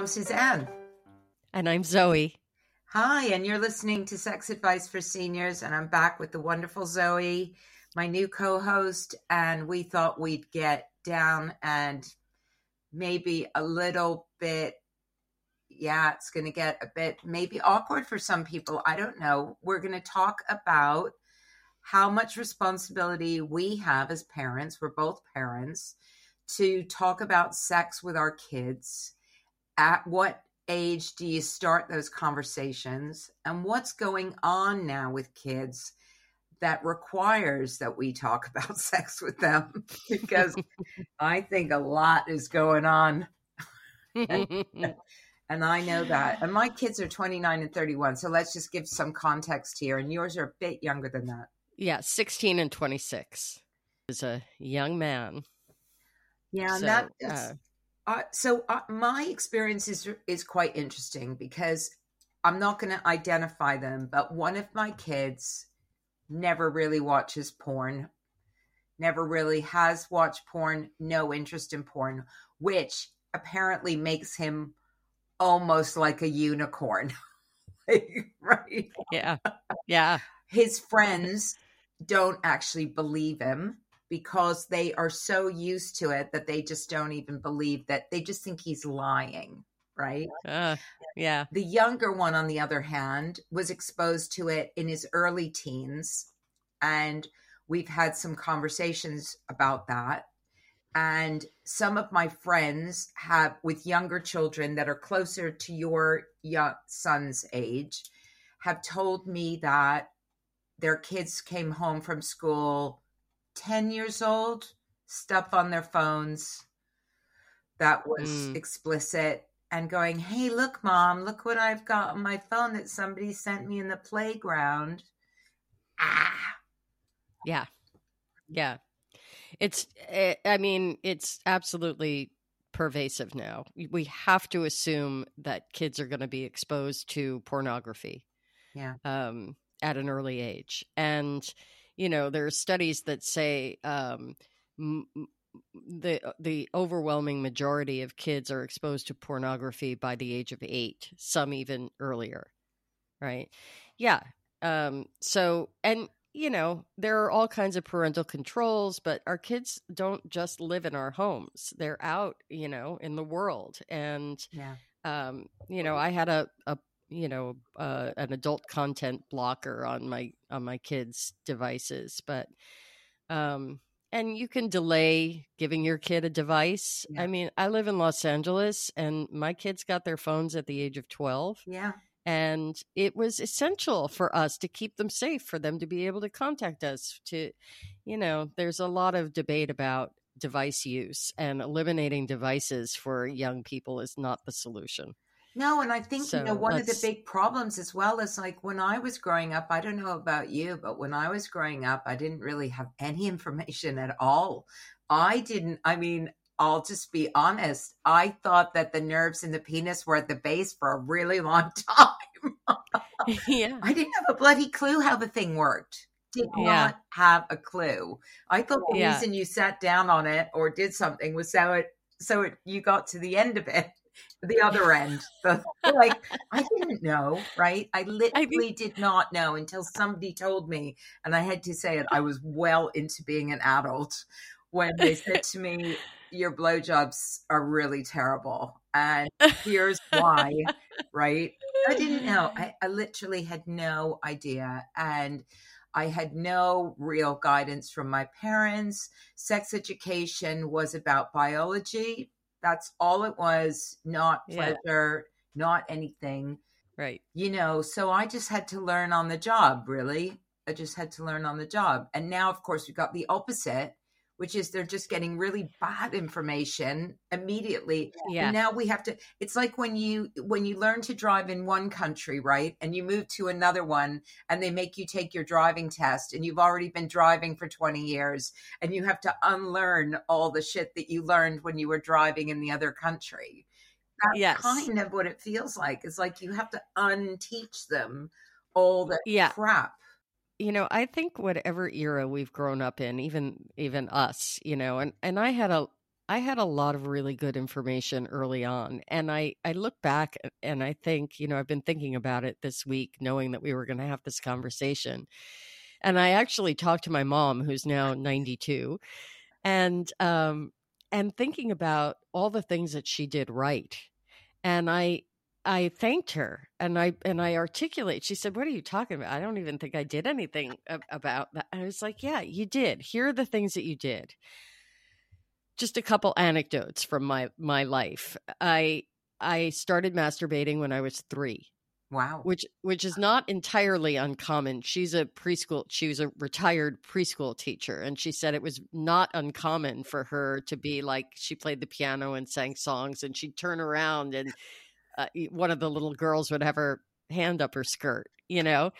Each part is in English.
I'm Suzanne. And I'm Zoe. Hi, and you're listening to Sex Advice for Seniors, and I'm back with the wonderful Zoe, my new co host. And we thought we'd get down and maybe a little bit, yeah, it's going to get a bit maybe awkward for some people. I don't know. We're going to talk about how much responsibility we have as parents. We're both parents to talk about sex with our kids. At what age do you start those conversations? And what's going on now with kids that requires that we talk about sex with them? because I think a lot is going on. and, and I know that. And my kids are 29 and 31. So let's just give some context here. And yours are a bit younger than that. Yeah, 16 and 26 is a young man. Yeah, so, that uh, uh, so uh, my experience is is quite interesting because I'm not going to identify them, but one of my kids never really watches porn, never really has watched porn, no interest in porn, which apparently makes him almost like a unicorn. right? Yeah. Yeah. His friends don't actually believe him because they are so used to it that they just don't even believe that they just think he's lying right? Uh, yeah. The younger one on the other hand was exposed to it in his early teens and we've had some conversations about that. And some of my friends have with younger children that are closer to your young son's age have told me that their kids came home from school 10 years old, stuff on their phones that was mm. explicit and going, Hey, look, mom, look what I've got on my phone that somebody sent me in the playground. Ah. Yeah. Yeah. It's, eh, I mean, it's absolutely pervasive now. We have to assume that kids are going to be exposed to pornography. Yeah. Um, at an early age. And, you know, there are studies that say um, m- the uh, the overwhelming majority of kids are exposed to pornography by the age of eight, some even earlier. Right? Yeah. Um, so, and you know, there are all kinds of parental controls, but our kids don't just live in our homes; they're out, you know, in the world. And yeah. Um, you know, I had a, a you know uh, an adult content blocker on my on my kids devices but um and you can delay giving your kid a device. Yeah. i mean i live in los angeles and my kids got their phones at the age of 12 yeah. and it was essential for us to keep them safe for them to be able to contact us to you know there's a lot of debate about device use and eliminating devices for young people is not the solution no, and I think so you know one of the big problems as well is like when I was growing up, I don't know about you, but when I was growing up, I didn't really have any information at all. I didn't I mean, I'll just be honest. I thought that the nerves in the penis were at the base for a really long time. yeah. I didn't have a bloody clue how the thing worked. Did yeah. not have a clue. I thought the yeah. reason you sat down on it or did something was so it so it you got to the end of it the other end. Like I didn't know, right? I literally did not know until somebody told me, and I had to say it. I was well into being an adult when they said to me, "Your blowjobs are really terrible, and here's why." Right? I didn't know. I, I literally had no idea, and. I had no real guidance from my parents. Sex education was about biology, that's all it was, not pleasure, yeah. not anything. Right. You know, so I just had to learn on the job, really. I just had to learn on the job. And now, of course, we've got the opposite which is they're just getting really bad information immediately. Yeah. And now we have to it's like when you when you learn to drive in one country, right? And you move to another one and they make you take your driving test and you've already been driving for 20 years and you have to unlearn all the shit that you learned when you were driving in the other country. That's yes. kind of what it feels like. It's like you have to unteach them all the yeah. crap you know, I think whatever era we've grown up in, even even us, you know, and and I had a I had a lot of really good information early on. And I, I look back and I think, you know, I've been thinking about it this week, knowing that we were going to have this conversation. And I actually talked to my mom, who's now 92, and um, and thinking about all the things that she did right. And I I thanked her and I and I articulate. She said, "What are you talking about? I don't even think I did anything about that." I was like, "Yeah, you did. Here are the things that you did." Just a couple anecdotes from my my life. I I started masturbating when I was 3. Wow. Which which is uh not entirely uncommon. She's a preschool she was a retired preschool teacher and she said it was not uncommon for her to be like she played the piano and sang songs and she'd turn around and uh, one of the little girls would have her hand up her skirt, you know?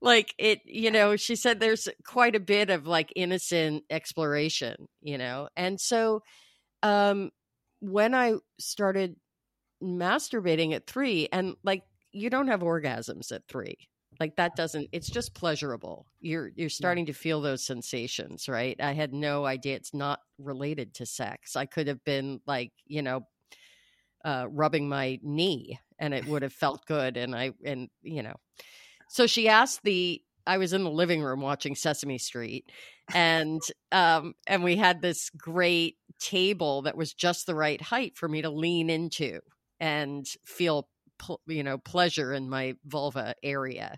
Like it, you know, she said there's quite a bit of like innocent exploration, you know? And so um when I started masturbating at 3 and like you don't have orgasms at three like that doesn't it's just pleasurable you're you're starting yeah. to feel those sensations right i had no idea it's not related to sex i could have been like you know uh rubbing my knee and it would have felt good and i and you know. So she asked the i was in the living room watching sesame street and um and we had this great table that was just the right height for me to lean into and feel you know pleasure in my vulva area.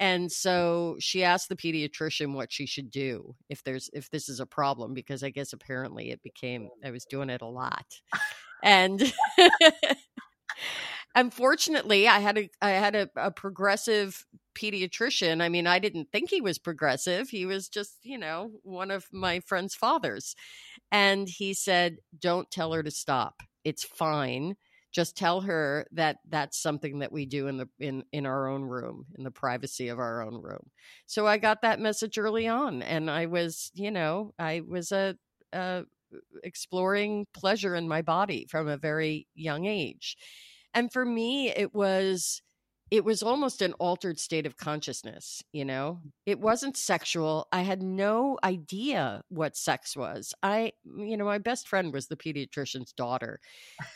And so she asked the pediatrician what she should do if there's if this is a problem because i guess apparently it became i was doing it a lot and unfortunately i had a i had a, a, progressive pediatrician. I mean i didn't think he was progressive. He was just you know one of my friend's fathers. And he said don't tell her to stop. It's fine. Just tell her that that's something that we do in the in in our own room in the privacy of our own room. So i got that message early on and i was you know i was a, a exploring pleasure in my body from a very young age and for me it was it was almost an altered state of consciousness, you know? It wasn't sexual. I had no idea what sex was. I, you know, my best friend was the pediatrician's daughter,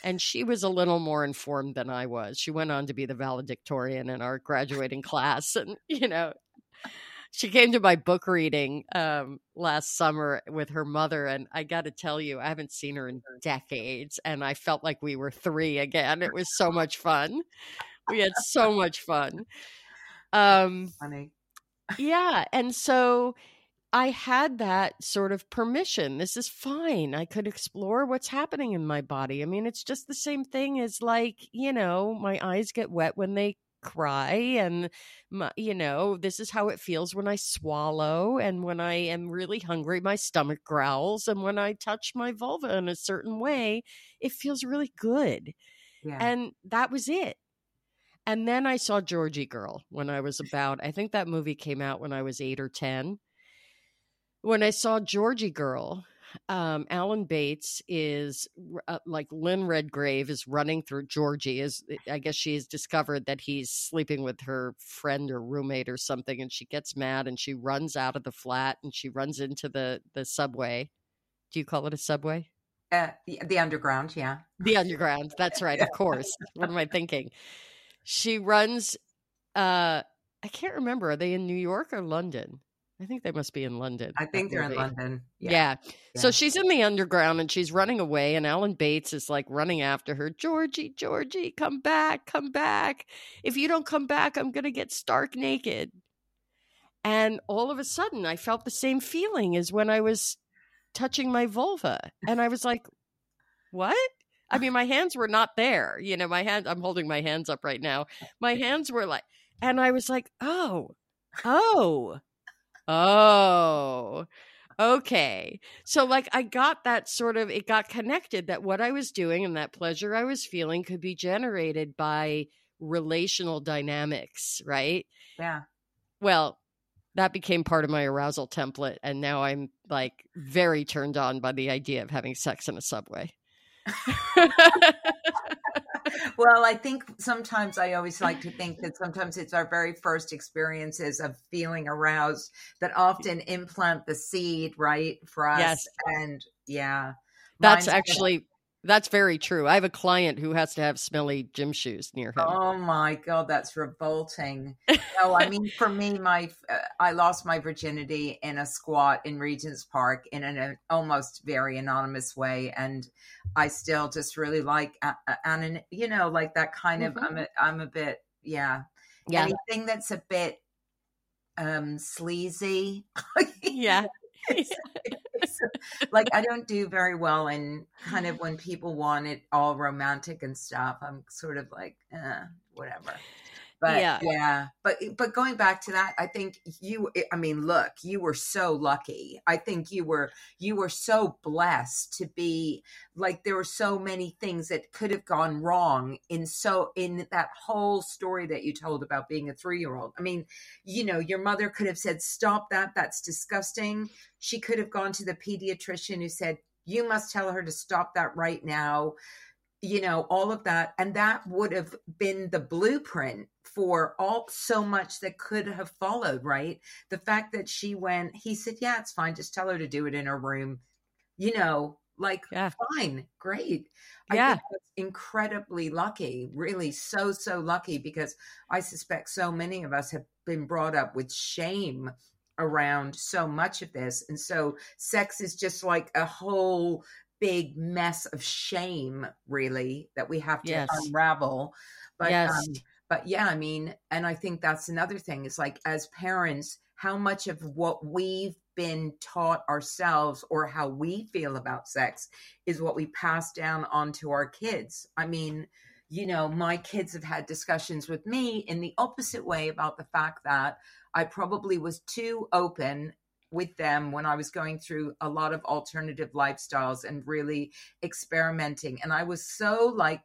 and she was a little more informed than I was. She went on to be the valedictorian in our graduating class. And, you know, she came to my book reading um, last summer with her mother and i got to tell you i haven't seen her in decades and i felt like we were three again it was so much fun we had so much fun. Um, Funny. yeah. And so I had that sort of permission. This is fine. I could explore what's happening in my body. I mean, it's just the same thing as like, you know, my eyes get wet when they cry and my, you know this is how it feels when i swallow and when i am really hungry my stomach growls and when i touch my vulva in a certain way it feels really good yeah. and that was it and then I saw Georgy Girl when I was about, I think that movie came out when I was eight or 10. When I saw Georgy Girl, um, Alan Bates is uh, like Lynn Redgrave is running through Georgie. Is I guess she has discovered that he's sleeping with her friend or roommate or something, and she gets mad and she runs out of the flat and she runs into the the subway. Do you call it a subway? Uh, the, the underground, yeah. The underground. That's right. Of course. what am I thinking? she runs uh I can't remember. Are they in New York or London? I think they must be in London. I think they're in London. Yeah. Yeah. yeah. So she's in the underground and she's running away, and Alan Bates is like running after her. Georgie, Georgie, come back, come back. If you don't come back, I'm going to get stark naked. And all of a sudden, I felt the same feeling as when I was touching my vulva. And I was like, what? I mean, my hands were not there. You know, my hands, I'm holding my hands up right now. My hands were like, and I was like, oh, oh, oh, okay. So, like, I got that sort of, it got connected that what I was doing and that pleasure I was feeling could be generated by relational dynamics, right? Yeah. Well, that became part of my arousal template. And now I'm like very turned on by the idea of having sex in a subway. well, I think sometimes I always like to think that sometimes it's our very first experiences of feeling aroused that often implant the seed, right, for us. Yes. And yeah. That's actually that's very true. I have a client who has to have smelly gym shoes near him. Oh my god, that's revolting. no, I mean for me, my uh, I lost my virginity in a squat in Regent's Park in an, an almost very anonymous way, and I still just really like and you know like that kind of. Mm-hmm. I'm a, I'm a bit yeah. Yeah. Anything that's a bit um sleazy. yeah. like I don't do very well in kind of when people want it all romantic and stuff. I'm sort of like, eh, whatever. But yeah. yeah, but eh, but going back to that, I think you eh, I mean, look, you were so lucky. I think you were you were so blessed to be like there were so many things that could have gone wrong in so in that whole story that you told about being a 3-year-old. I mean, you know, your mother could have said stop that, that's disgusting. She could have gone to the pediatrician who said you must tell her to stop that right now you know all of that and that would have been the blueprint for all so much that could have followed right the fact that she went he said yeah it's fine just tell her to do it in her room you know like yeah. fine great yeah. I incredibly lucky really so so lucky because i suspect so many of us have been brought up with shame around so much of this and so sex is just like a whole big mess of shame really that we have to yes. unravel but yes. um, but yeah i mean and i think that's another thing is like as parents how much of what we've been taught ourselves or how we feel about sex is what we pass down onto our kids i mean you know my kids have had discussions with me in the opposite way about the fact that i probably was too open with them when I was going through a lot of alternative lifestyles and really experimenting. And I was so like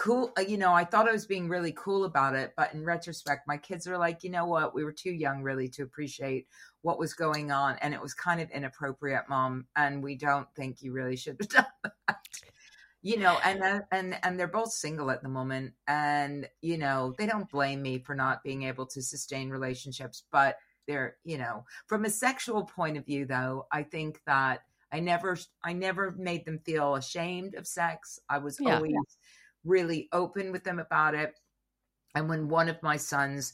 cool, uh, you know, I thought I was being really cool about it. But in retrospect, my kids are like, you know what? We were too young really to appreciate what was going on. And it was kind of inappropriate, mom. And we don't think you really should have done that. You know, and uh, and and they're both single at the moment, and you know they don't blame me for not being able to sustain relationships, but they're you know from a sexual point of view though i think that i never i never made them feel ashamed of sex. I was yeah. always really open with them about it. And when one of my sons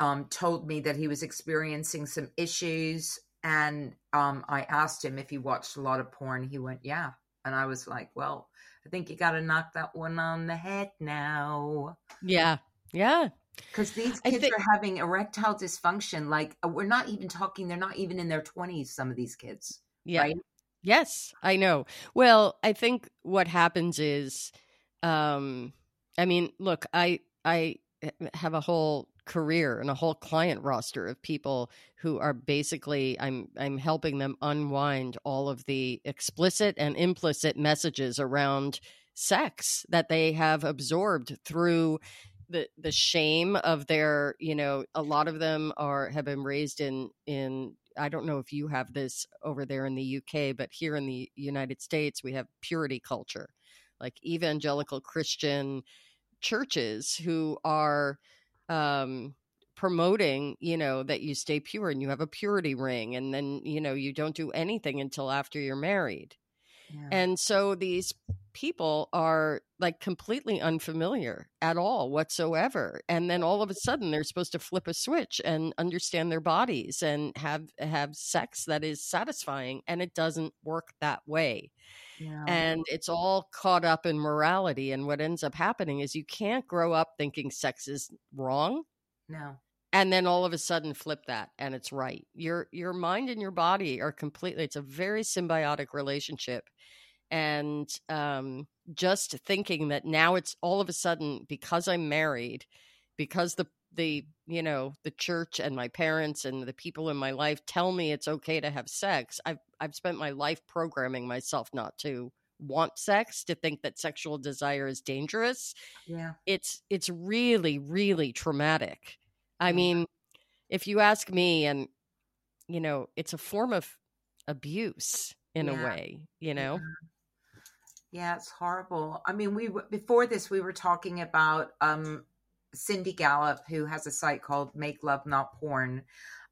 um, told me that he was experiencing some issues and um, i asked him if he watched a lot of porn he went yeah. And i was like well i think you got to knock that one on the head now. Yeah. Yeah because these kids think, are having erectile dysfunction. Like uh, we're not even talking; they're not even in their twenties. Some of these kids, yeah. Right? Yes, I know. Well, I think what happens is, um, I mean, look, I I have a whole career and a whole client roster of people who are basically I'm I'm helping them unwind all of the explicit and implicit messages around sex that they have absorbed through the the shame of their you know a lot of them are have been raised in in I don't know if you have this over there in the UK but here in the United States we have purity culture like evangelical Christian churches who are um promoting you know that you stay pure and you have a purity ring and then you know you don't do anything until after you're married yeah. and so these people are like completely unfamiliar at all whatsoever and then all of a sudden they're supposed to flip a switch and understand their bodies and have have sex that is satisfying and it doesn't work that way. Yeah. and it's all caught up in morality and what ends up happening is you can't grow up thinking sex is wrong no. and then all of a sudden flip that and it's right. Your your mind and your body are completely it's a very symbiotic relationship and um, just thinking that now it's all of a sudden because I'm married, because the the you know the church and my parents and the people in my life tell me it's okay to have sex. I've I've spent my life programming myself not to want sex to think that sexual desire is dangerous. Yeah. It's it's really really traumatic. I mean if you ask me and you know it's a form of abuse in yeah. a way you know yeah. It's horrible. I mean, we before this we were talking about um, Cindy Gallop, who has a site called Make Love Not Porn,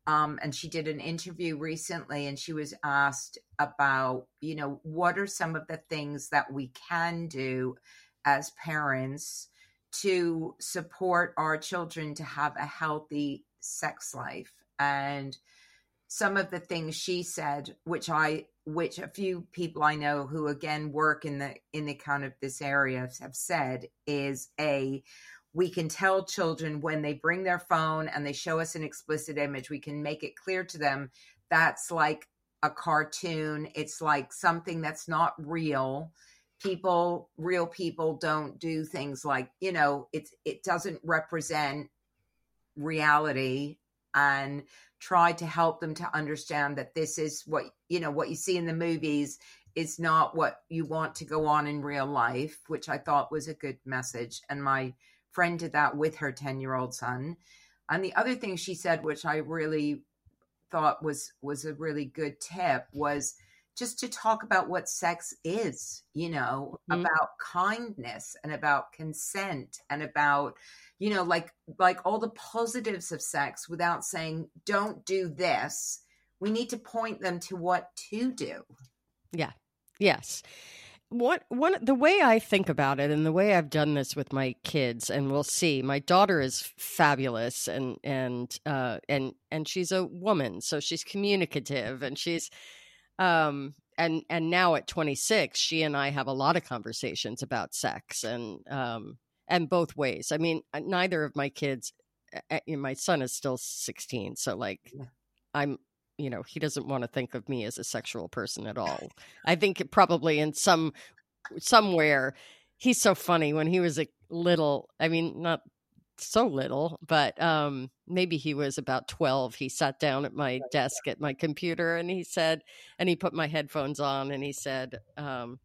Um, and she did an interview recently and she was asked about, you know, what are some of the things that we can do as parents to support our children to have a healthy sex life. And some of the things she said, which I which a few people I know who again work in the in the kind of this area have said is a we can tell children when they bring their phone and they show us an explicit image, we can make it clear to them that's like a cartoon. It's like something that's not real. People, real people don't do things like, you know, it's it doesn't represent reality and try to help them to understand that this is what you know what you see in the movies is not what you want to go on in real life which i thought was a good message. And my friend did that with her 10 year old son. And the other thing she said which i really thought was was a really good tip was just to talk about what sex is you know mm-hmm. about kindness and about consent and about you know like like all the positives of sex without saying don't do this. We need to point them to what to do. Yeah. Yes. What one the way I think about it and the way I've done this with my kids and we'll see my daughter is fabulous and and uh and and she's a woman so she's communicative and she's um and and now at 26 she and I have a lot of conversations about sex and um and both ways. I mean, uh, neither of my kids, my son is still 16. So, like, yeah. I'm, you know, he doesn't want to think of me as a sexual person at all. I think probably in some, somewhere, he's so funny when he was a little, I mean, not so little, but um, maybe he was about 12. He sat down at my desk at my computer and he said, and he put my headphones on and he said, um,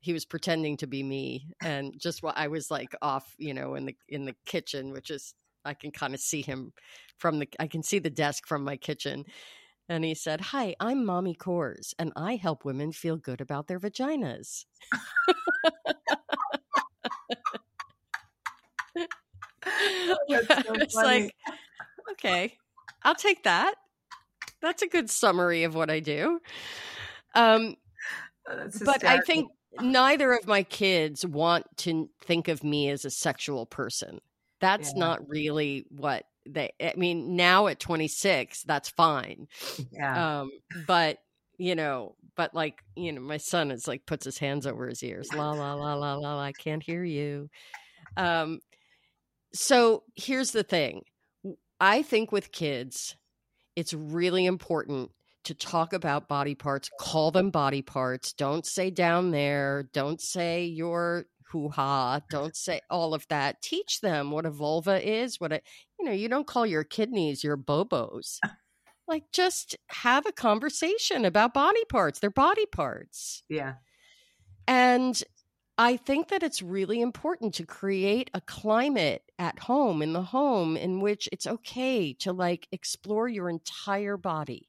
he was pretending to be me and just what I was like off, you know, in the in the kitchen, which is I can kind of see him from the I can see the desk from my kitchen. And he said, "Hi, I'm Mommy Coors, and I help women feel good about their vaginas." so it's like, okay, I'll take that. That's a good summary of what I do. Um, oh, but I think neither of my kids want to think of me as a sexual person. That's yeah. not really what they I mean, now at 26, that's fine. Yeah. Um, but you know, but like, you know, my son is like puts his hands over his ears. la, La la la la la, I can't hear you. Um so here's the thing. I think with kids, it's really important to talk about body parts, call them body parts. Don't say down there. Don't say your hoo ha. Don't say all of that. Teach them what a vulva is. What a, you know, you don't call your kidneys your bobos. like just have a conversation about body parts. They're body parts. Yeah. And I think that it's really important to create a climate at home, in the home, in which it's okay to like explore your entire body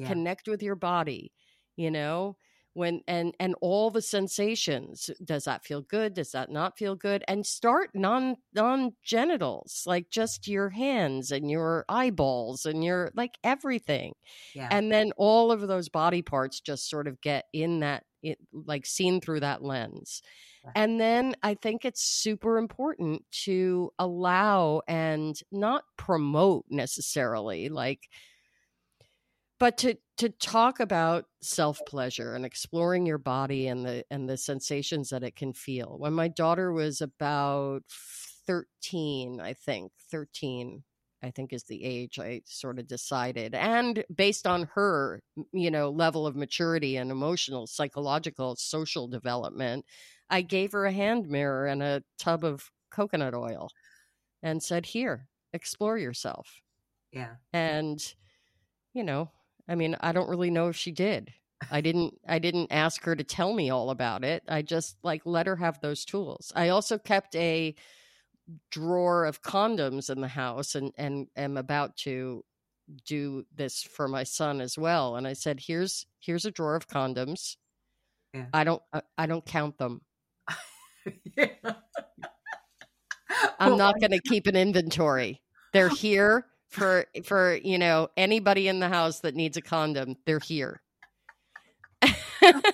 yeah. connect with your body you know when and and all the sensations does that feel good? Does that not feel good? And start non non genitals like just your hands and your eyeballs and your like everything. Yeah. and then all of those body parts just sort of get in that it, like seen through that lens. And then I think it's super important to allow and not promote necessarily like but to to talk about self pleasure and exploring your body and the and the sensations that it can feel. When my daughter was about 13, I think, 13 I think is the age I sort of decided. And based on her, you know, level of maturity and emotional, psychological, social development, I gave her a hand mirror and a tub of coconut oil and said, "Here, explore yourself." Yeah. And you know, I mean, I don't really know if she did. I didn't I didn't ask her to tell me all about it. I just like let her have those tools. I also kept a drawer of condoms in the house and and am about to do this for my son as well and I said here's here's a drawer of condoms. Yeah. I don't I, I don't count them. I'm not going to keep an inventory. They're here for for you know anybody in the house that needs a condom they're here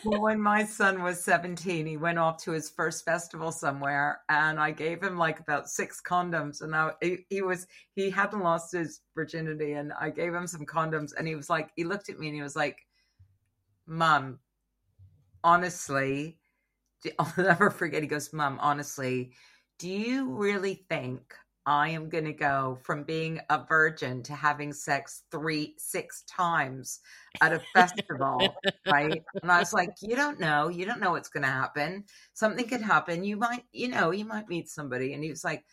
well, when my son was 17, he went off to his first festival somewhere, and I gave him like about six condoms. And I, he, he was, he hadn't lost his virginity, and I gave him some condoms. And he was like, he looked at me and he was like, Mom, honestly, I'll never forget. He goes, Mom, honestly, do you really think I am going to go from being a virgin to having sex three, six times at a festival, right? And I was like, you don't know. You don't know what's going to happen. Something could happen. You might, you know, you might meet somebody. And he was like,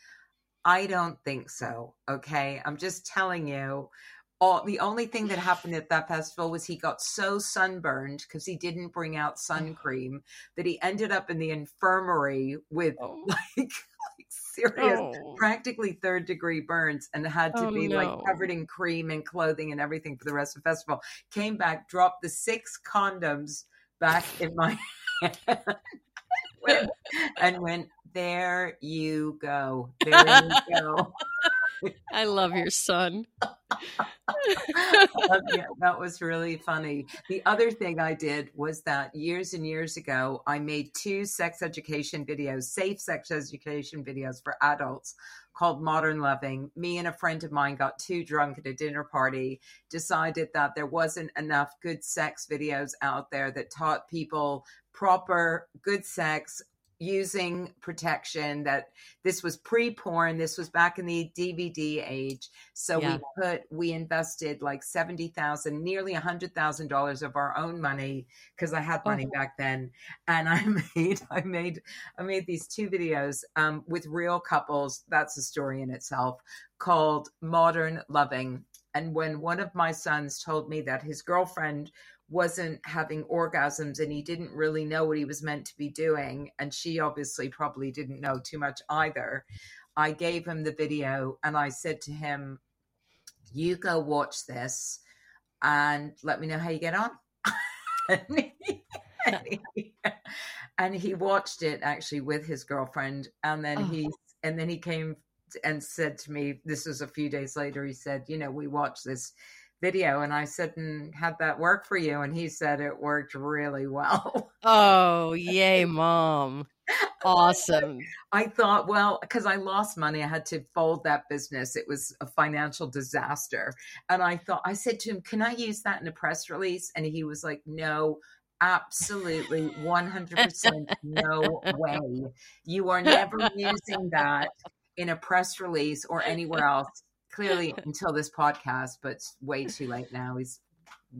I don't think so. Okay. I'm just telling you. All, the only thing that happened at that festival was he got so sunburned because he didn't bring out sun oh. cream that he ended up in the infirmary with oh. like serious, oh. practically third degree burns and had to oh, be no. like covered in cream and clothing and everything for the rest of the festival. Came back, dropped the six condoms back in my hand and went, There you go. There you go. I love your son. yeah, that was really funny. The other thing I did was that years and years ago, I made two sex education videos, safe sex education videos for adults called Modern Loving. Me and a friend of mine got too drunk at a dinner party, decided that there wasn't enough good sex videos out there that taught people proper good sex using protection that this was pre-porn this was back in the dvd age so yeah. we put we invested like 70000 nearly $100000 of our own money because i had money oh. back then and i made i made i made these two videos um, with real couples that's a story in itself called modern loving and when one of my sons told me that his girlfriend wasn't having orgasms and he didn't really know what he was meant to be doing. And she obviously probably didn't know too much either. I gave him the video and I said to him, You go watch this and let me know how you get on. and, he, and, he, and, he, watched it actually with his girlfriend. And then oh. he and then he came and said to me, this was a few days later, he said, You know, we watched this video and I said, mm, and had that work for you? And he said it worked really well. Oh, yay, mom. Awesome. I thought, well, because I lost money, I had to fold that business. It was a financial disaster. And I thought, I said to him, Can I use that in a press release? And he was like, No, absolutely 100% no way. You are never using that in a press release or anywhere else clearly until this podcast, but it's way too late now. He's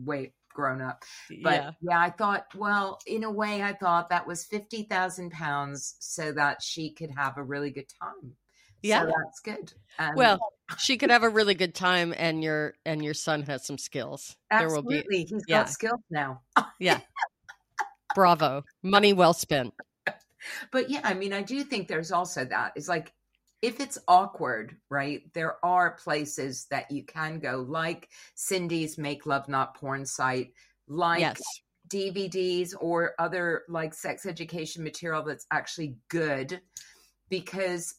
way grown up. But yeah. yeah, I thought, well, in a way, I thought that was 50,000 pounds so that she could have a really good time. Yeah. So that's good. Um, well, she could have a really good time and your and your son has some skills. Absolutely. There will be He's yeah. got skills now. yeah. Bravo. Money well spent. But yeah, I mean, I do think there's also that. It's like if it's awkward, right, there are places that you can go, like Cindy's Make Love Not Porn site, like yes. DVDs or other like sex education material that's actually good, because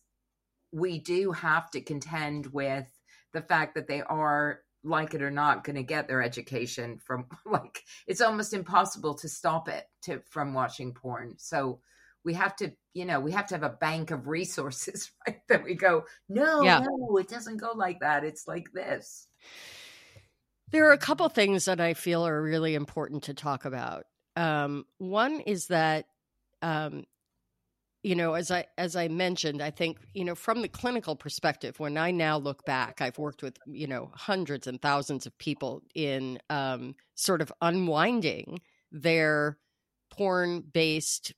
we do have to contend with the fact that they are like it or not going to get their education from like it's almost impossible to stop it to from watching porn so we have to you know we have to have a bank of resources right that we go no yeah. no it doesn't go like that. It's like this. There are a couple things that i feel are really important to talk about. Um, one is that um, you know as i as i mentioned i think you know from the clinical perspective when i now look back i've worked with you know hundreds and thousands of people in um, sort of unwinding their porn based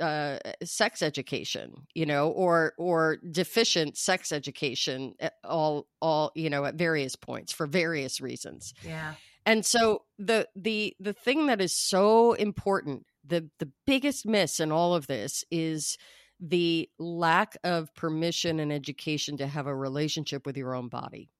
uh, sex education, you know, or or deficient sex education, at all all you know at various points for various reasons. Yeah. And so the the the thing that is so important, the the biggest miss in all of this is the lack of permission and education to have a relationship with your own body.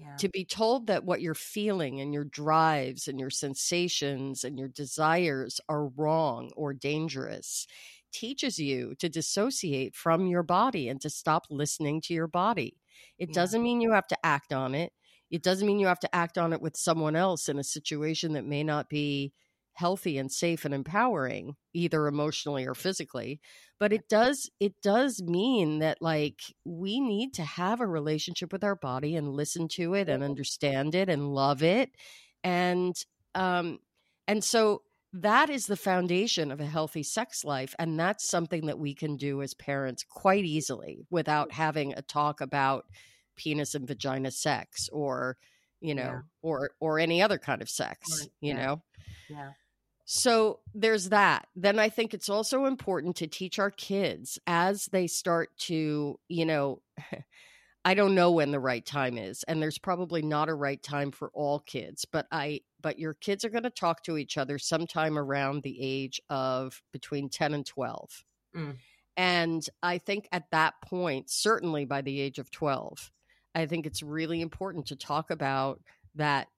Yeah. To be told that what you're feeling and your drives and your sensations and your desires are wrong or dangerous teaches you to dissociate from your body and to stop listening to your body. It yeah. doesn't mean you have to act on it. It doesn't mean you have to act on it with someone else in a situation that may not be healthy and safe and empowering either emotionally or physically but it does it does mean that like we need to have a relationship with our body and listen to it and understand it and love it and um and so that is the foundation of a healthy sex life and that's something that we can do as parents quite easily without having a talk about penis and vagina sex or you know yeah. or or any other kind of sex right. you yeah. know yeah so there's that. Then I think it's also important to teach our kids as they start to, you know, I don't know when the right time is and there's probably not a right time for all kids, but I but your kids are going to talk to each other sometime around the age of between 10 and 12. Mm. And I think at that point, certainly by the age of 12, I think it's really important to talk about that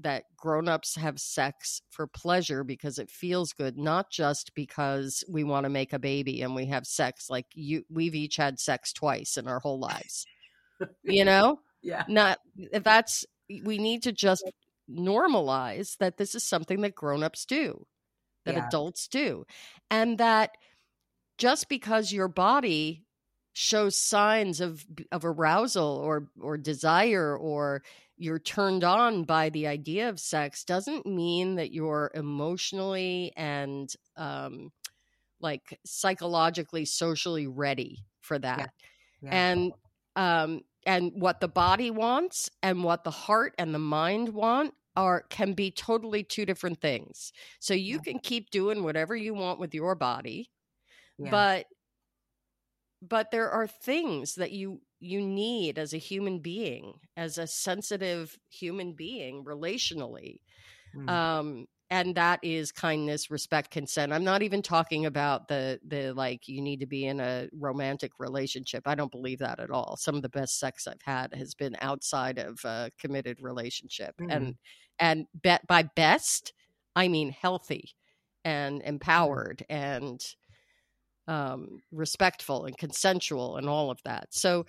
that grown-ups have sex for pleasure because it feels good not just because we want to make a baby and we have sex like you we've each had sex twice in our whole lives. You know? Yeah. Not that's we need to just normalize that this is something that grown-ups do that yeah. adults do and that just because your body shows signs of of arousal or or desire or you're turned on by the idea of sex doesn't mean that you're emotionally and um, like psychologically socially ready for that yeah. Yeah. and um, and what the body wants and what the heart and the mind want are can be totally two different things so you yeah. can keep doing whatever you want with your body but but there are things that you you need as a human being as a sensitive human being relationally mm. um and that is kindness respect consent i'm not even talking about the the like you need to be in a romantic relationship i don't believe that at all some of the best sex i've had has been outside of a committed relationship mm. and and bet by best i mean healthy and mm. empowered and um, respectful and consensual and all of that. So,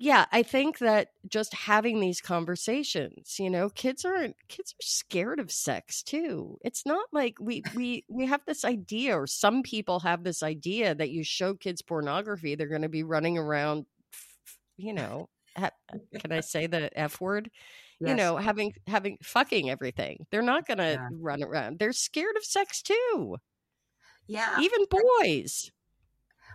yeah, I think that just having these conversations, you know, kids aren't kids are scared of sex too. It's not like we we we have this idea, or some people have this idea that you show kids pornography, they're going to be running around, you know. can I say the f word? Yes. You know, having having fucking everything. They're not going to yeah. run around. They're scared of sex too. Yeah. Even boys.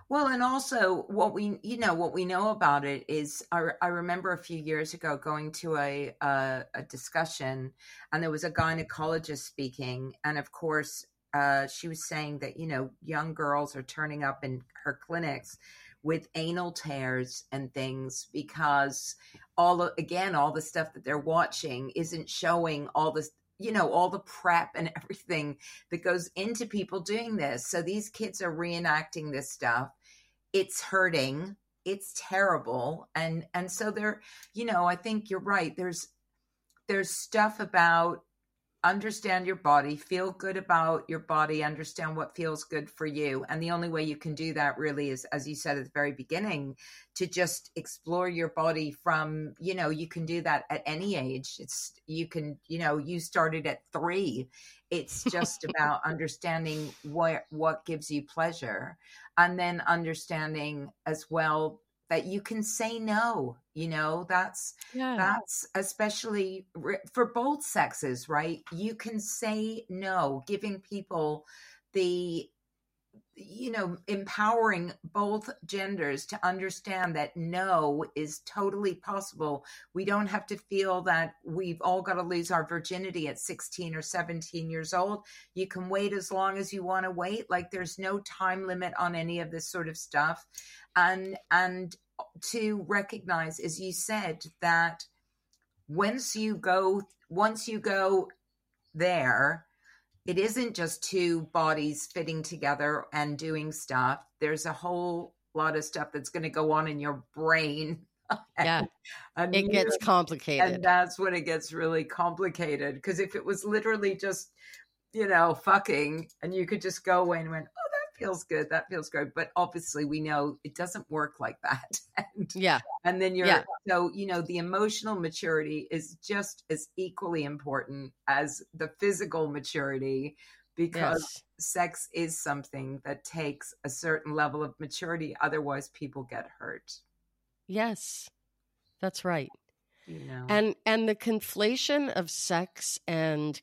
Well, and also what we you know what we know about it is I, I remember a few years ago going to a, a, a discussion and there was a gynecologist speaking and of course uh, she was saying that you know young girls are turning up in her clinics with anal tears and things because all again all the stuff that they're watching isn't showing all this you know all the prep and everything that goes into people doing this. So these kids are reenacting this stuff. It's hurting. It's terrible. And and so there you know i think you're right. There's there's stuff about understand your body, feel good about your body, understand what feels good for you. And the only way you can do that really is, as you said at the very beginning, to just explore your body from, you know, you can do that at any age. It's, you can, you know, you started at three. It's just about understanding what, what gives you pleasure and then understanding as well that you can say no you know that's yeah. that's especially for both sexes right? You can say no giving people the you know empowering both genders to understand that no is totally possible. We don't have to feel that we've all got to lose our virginity at 16 or 17 years old. You can wait as long as you want to wait. Like there's no time limit on any of this sort of stuff. And and to recognize, as you said, that once you go once you go there, it isn't just two bodies fitting together and doing stuff. There's a whole lot of stuff that's going to go on in your brain. yeah. And it gets complicated. And that's when it gets really complicated. Because if it was literally just, you know, fucking, and you could just go in and went, feels good. That feels good. But obviously, we know it doesn't work like that. and, yeah. And then you're, Yeah. so, you know, the emotional maturity is just as equally important as the physical maturity because Yes. sex is something that takes a certain level of maturity. Otherwise, people get hurt, Yes. That's right. you know. And and the conflation of sex and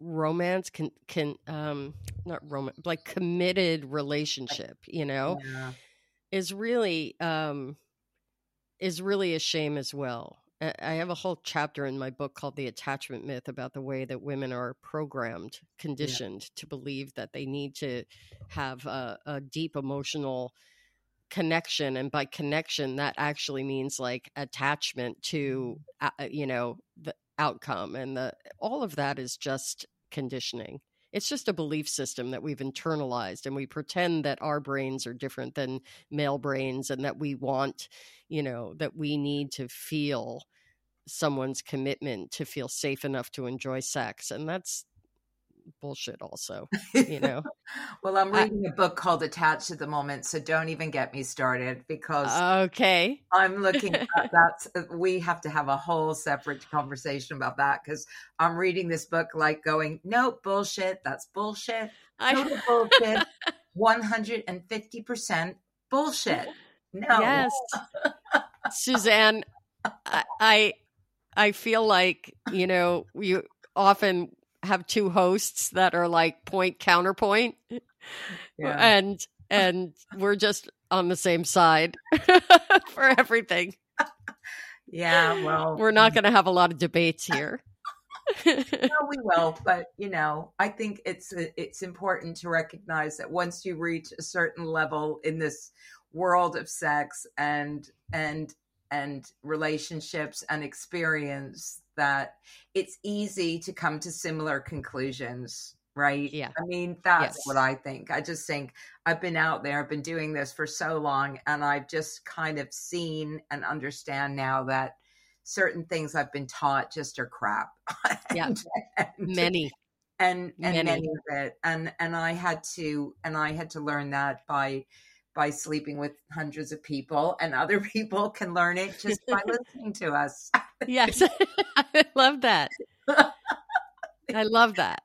romance can can um not romance like committed relationship, you know, yeah. is really um is really a shame as well. I have a whole chapter in my book called The Attachment Myth about the way that women are programmed, conditioned to believe that they need to have a, a deep emotional connection. And by connection, that actually means like attachment to, uh, you know, the outcome. And the all of that is just conditioning. It's just a belief system that we've internalized, and we pretend that our brains are different than male brains and that we want, you know, that we need to feel someone's commitment to feel safe enough to enjoy sex. And that's bullshit, also, you know. well, I'm reading a book called Attached at the moment, so don't even get me started because okay. I'm looking at that uh, we have to have a whole separate conversation about that because I'm reading this book like going, no bullshit, that's bullshit, I, total bullshit, 150 percent bullshit. No, Yes. Suzanne, I, I I feel like, you know, you often have two hosts that are like point counterpoint yeah. and and we're just on the same side for everything. yeah, well, We're not mm. going to have a lot of debates here. no, we will, but you know, I think it's uh, it's important to recognize that once you reach a certain level in this world of sex and and and relationships and experience that it's easy to come to similar conclusions right Yeah. i mean that's Yes. what i think i just think i've been out there i've been doing this for so long and i've just kind of seen and understand now that certain things i've been taught just are crap Yeah. And- Many. and and Many. many. of it and and i had to and i had to learn that by by sleeping with hundreds of people and other people can learn it just by listening to us Yes. I love that. I love that.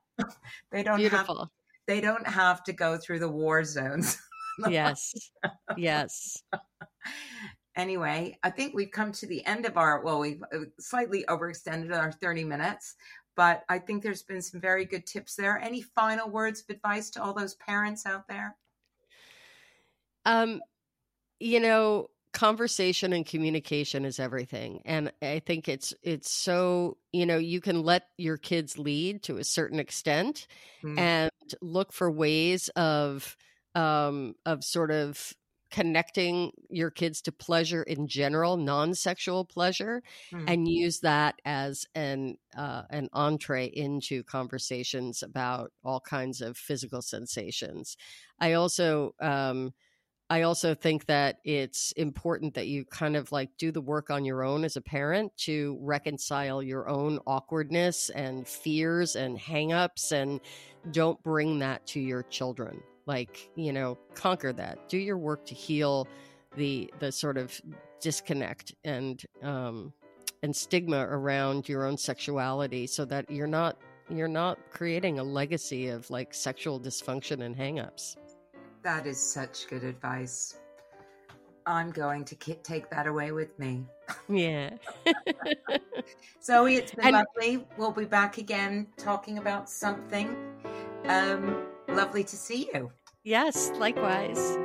they don't have they don't have to go through the war zones Yes. Yes. anyway i think we've come to the end of our well we've uh, slightly overextended our 30 minutes but i think there's been some very good tips there any final words of advice to all those parents out there Um, you know, conversation and communication is everything. And I think it's it's so, you know, you can let your kids lead to a certain extent Hmm. and look for ways of um of sort of connecting your kids to pleasure in general, non-sexual pleasure, Hmm. and use that as an uh, an entree into conversations about all kinds of physical sensations. I also um, I also think that it's important that you kind of like do the work on your own as a parent to reconcile your own awkwardness and fears and hangups and don't bring that to your children. Like, you know, conquer that. Do your work to heal the the sort of disconnect and um and stigma around your own sexuality so that you're not you're not creating a legacy of like sexual dysfunction and hangups. That is such good advice. I'm going to take that away with me. Yeah. Zoe, it's been And- lovely. We'll be back again talking about something. Um, lovely to see you. yes, likewise.